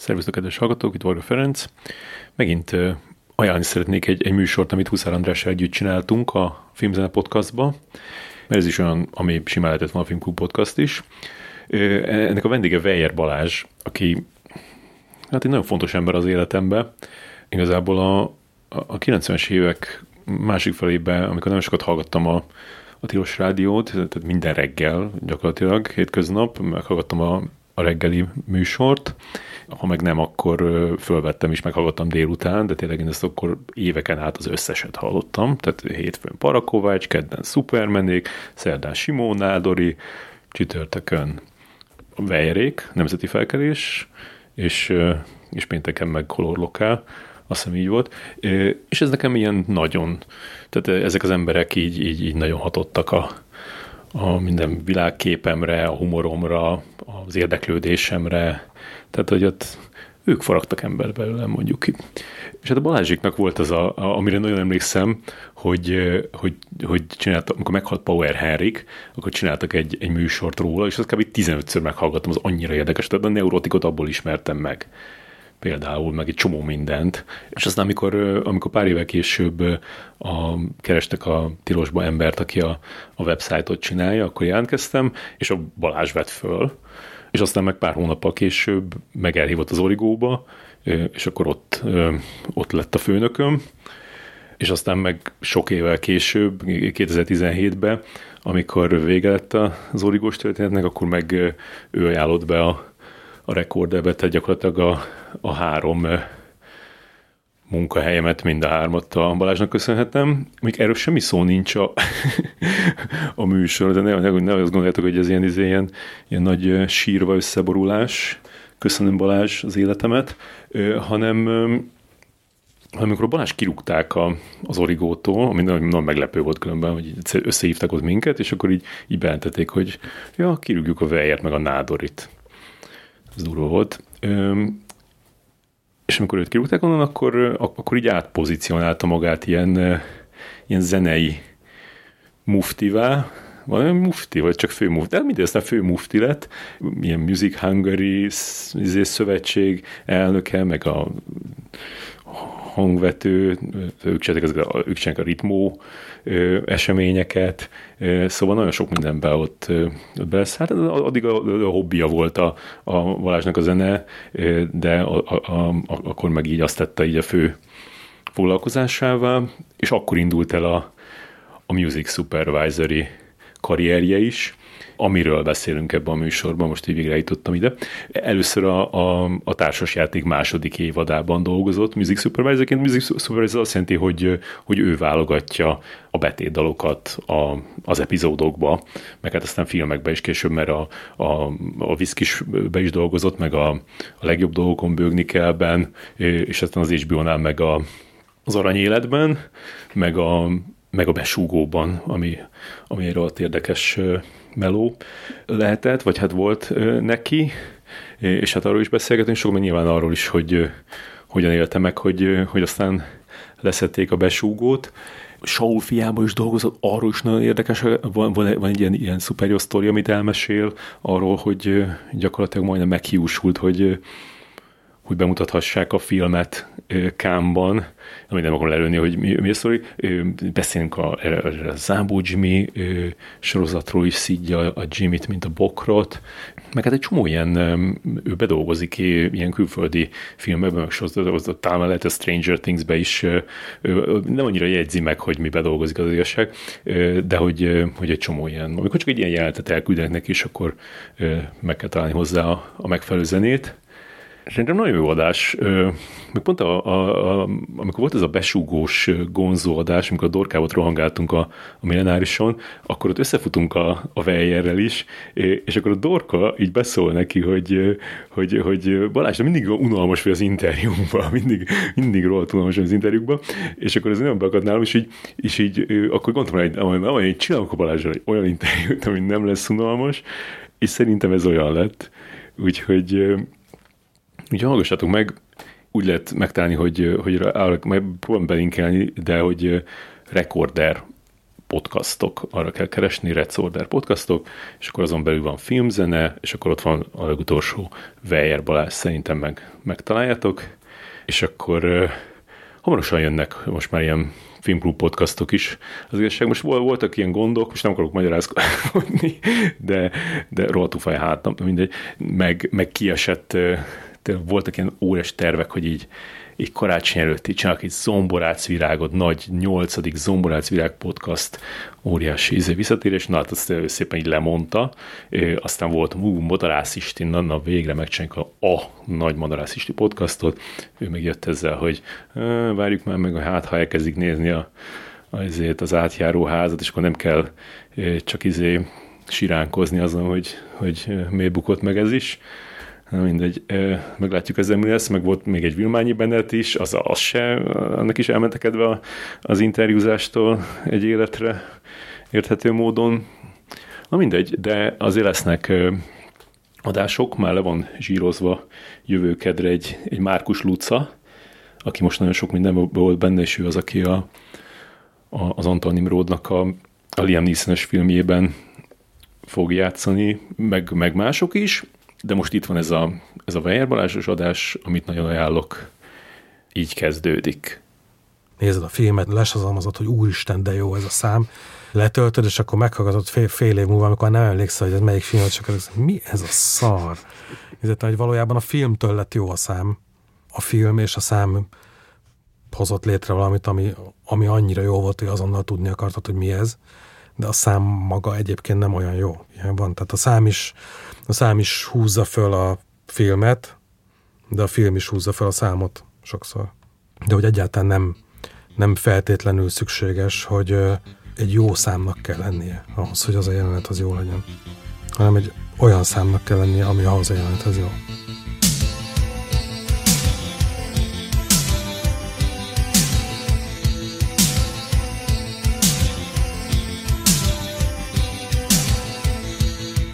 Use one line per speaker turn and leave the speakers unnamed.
Szervusztok, kedves hallgatók, itt Varga Ferenc. Megint ajánlani szeretnék egy, egy műsort, amit Huszár Andrással együtt csináltunk a Filmzene podcastba, ez is olyan, ami simán lehetett volna a Filmklub podcast is. Ennek a vendége Weyer Balázs, aki hát egy nagyon fontos ember az életemben. Igazából a, a 90-es évek másik felében, amikor nagyon sokat hallgattam a, a Tilos Rádiót, tehát minden reggel gyakorlatilag, hétköznap, meghallgattam a, a reggeli műsort, ha meg nem, akkor fölvettem is, meghallgattam délután, de tényleg én ezt akkor éveken át az összeset hallottam, tehát hétfőn Parakovács, kedden Supermanék, szerdán Simó Nádori, csütörtökön Vejrék, Nemzeti Felkelés, és, és pénteken meg Color Lokál, azt hiszem így volt, és ez nekem ilyen nagyon, tehát ezek az emberek így, így, így nagyon hatottak a, a minden világképemre, a humoromra, az érdeklődésemre, tehát, hogy ott ők faragtak ember belőle, mondjuk. És hát a Balázsiknak volt az, a, a, amire nagyon emlékszem, hogy, hogy, hogy csináltak, amikor meghalt Power Henrik, akkor csináltak egy, egy műsort róla, és azt kb. 15-ször meghallgattam, az annyira érdekes, tehát a neurotikot abból ismertem meg például, meg egy csomó mindent. És aztán, amikor, amikor pár évvel később a, kerestek a tilosba embert, aki a, a websájtot csinálja, akkor jelentkeztem, és a Balázs vett föl, és aztán meg pár hónappal később meg elhívott az Origóba, és akkor ott, ott lett a főnököm, és aztán meg sok évvel később, 2017-ben, amikor vége lett az origós történetnek, akkor meg ő ajánlott be a, a rekordebe, tehát gyakorlatilag a, a három munkahelyemet, mind a hármat a Balázsnak köszönhetem. Még erről semmi szó nincs a, a műsor, de ne, ne, ne azt gondoljátok, hogy ez ilyen, ez ilyen, ilyen nagy sírva összeborulás, köszönöm Balázs az életemet, hanem amikor a Balázs kirúgták a, az origótól, ami nagyon, nagyon meglepő volt különben, hogy összehívtak ott minket, és akkor így, így bejelentették, hogy ja, kirúgjuk a Vejert meg a Nádorit. Ez durva volt. És amikor őt kirúgták onnan, akkor, akkor így átpozícionálta magát ilyen, ilyen zenei muftivá, valami mufti, vagy csak fő mufti, de mindegy, aztán fő mufti lett, ilyen Music Hungary izé, szövetség elnöke, meg a hangvető, ők csinálják, az, ők csinálják a ritmó eseményeket, szóval nagyon sok mindenben ott, ott beleszállt. Addig a, a, a hobbija volt a, a Balázsnak a zene, de a, a, a, akkor meg így azt tette így a fő foglalkozásává, és akkor indult el a, a Music Supervisory karrierje is, amiről beszélünk ebben a műsorban, most így végre jutottam ide. Először a, a, a társasjáték második évadában dolgozott Music Supervisorként. Music Supervisor azt jelenti, hogy, hogy ő válogatja a betétdalokat a, az epizódokba, meg hát aztán filmekbe is később, mert a, a, a Viszkisbe is dolgozott, meg a, a legjobb dolgokon bőgni kellben, és aztán az HBO-nál meg a, az aranyéletben, meg a, meg a besúgóban, ami, ami egy rohadt érdekes meló lehetett, vagy hát volt neki, és hát arról is beszélgetünk sok, mert nyilván arról is, hogy hogyan élte meg, hogy, hogy aztán leszették a besúgót. Saul fiában is dolgozott, arról is nagyon érdekes, van, van, van egy ilyen, ilyen szuper jó sztori, amit elmesél arról, hogy gyakorlatilag majdnem meghiúsult, hogy hogy bemutathassák a filmet Kámban, amit nem akarom lelőni, hogy mi, mi a sztori. Beszélünk a, a Zámbó Jimmy sorozatról is szidja a Jimmy-t, mint a bokrot, meg hát egy csomó ilyen, ő bedolgozik ilyen külföldi filmekben, meg sorozatban, talán lehet a Stranger Things-be is nem annyira jegyzi meg, hogy mi bedolgozik az igazság, de hogy, hogy egy csomó ilyen, amikor csak egy ilyen jelentet elküldenek neki, és akkor meg kell találni hozzá a, a megfelelő zenét, Szerintem nagyon jó adás. Még pont a, a, a, amikor volt ez a besúgós gonzó adás, amikor a dorkávot rohangáltunk a, a millenárison, akkor ott összefutunk a, a Vejjerrel is, és akkor a dorka így beszól neki, hogy, hogy, hogy Balázs, de mindig unalmas vagy az interjúban, mindig, mindig rohadt unalmas az interjúkban, és akkor ez nagyon beakadt nálam, és így, és így akkor gondoltam, hogy, hogy, hogy csinálok a Balázsra egy olyan interjút, ami nem lesz unalmas, és szerintem ez olyan lett. Úgyhogy Úgyhogy hallgassátok meg, úgy lehet megtalálni, hogy, hogy majd próbálom belinkelni, de hogy Recorder podcastok, arra kell keresni, Red Order podcastok, és akkor azon belül van filmzene, és akkor ott van a legutolsó Weyer Balázs, szerintem meg, megtaláljátok, és akkor hamarosan jönnek most már ilyen filmklub podcastok is. Az igazság, most voltak ilyen gondok, most nem akarok magyarázkodni, de, de rohadtul fáj hátam, mindegy, meg, meg kiesett, voltak ilyen óriás tervek, hogy így így karácsony előtt így csinálok egy zomborácvirágot, nagy nyolcadik zomborácvirág podcast, óriási íze visszatérés, na hát azt szépen így lemondta, aztán volt Mú, Madarász Isti, na, na végre megcsináljuk a, a nagy Madarász Isti podcastot, ő meg jött ezzel, hogy várjuk már meg, hát ha elkezdik nézni a, azért az átjáró házat, és akkor nem kell csak izé siránkozni azon, hogy, hogy miért bukott meg ez is, Na mindegy, meglátjuk ezzel mi lesz, meg volt még egy Vilmányi Bennett is, az, az se, annak is elmentekedve az interjúzástól egy életre érthető módon. Na mindegy, de azért lesznek adások, már le van zsírozva jövő kedre egy, egy Márkus Luca, aki most nagyon sok minden volt benne, és ő az, aki a, a, az Antal Nimrodnak a, a Liam neeson filmjében fog játszani, meg, meg mások is, de most itt van ez a, ez a Weyer Balázsos adás, amit nagyon ajánlok. Így kezdődik.
Nézed a filmet, lesazalmazott, hogy úristen, de jó ez a szám. Letöltöd, és akkor meghallgatod fél, fél év múlva, amikor nem emlékszel, hogy ez melyik film, csak ez, mi ez a szar? Nézd, hogy valójában a filmtől lett jó a szám. A film és a szám hozott létre valamit, ami, ami annyira jó volt, hogy azonnal tudni akartad, hogy mi ez, de a szám maga egyébként nem olyan jó. Ilyen van. Tehát a szám is a szám is húzza föl a filmet, de a film is húzza föl a számot sokszor. De hogy egyáltalán nem, nem feltétlenül szükséges, hogy egy jó számnak kell lennie ahhoz, hogy az a jelenet az jó legyen. Hanem egy olyan számnak kell lennie, ami ahhoz a jelenethez jó.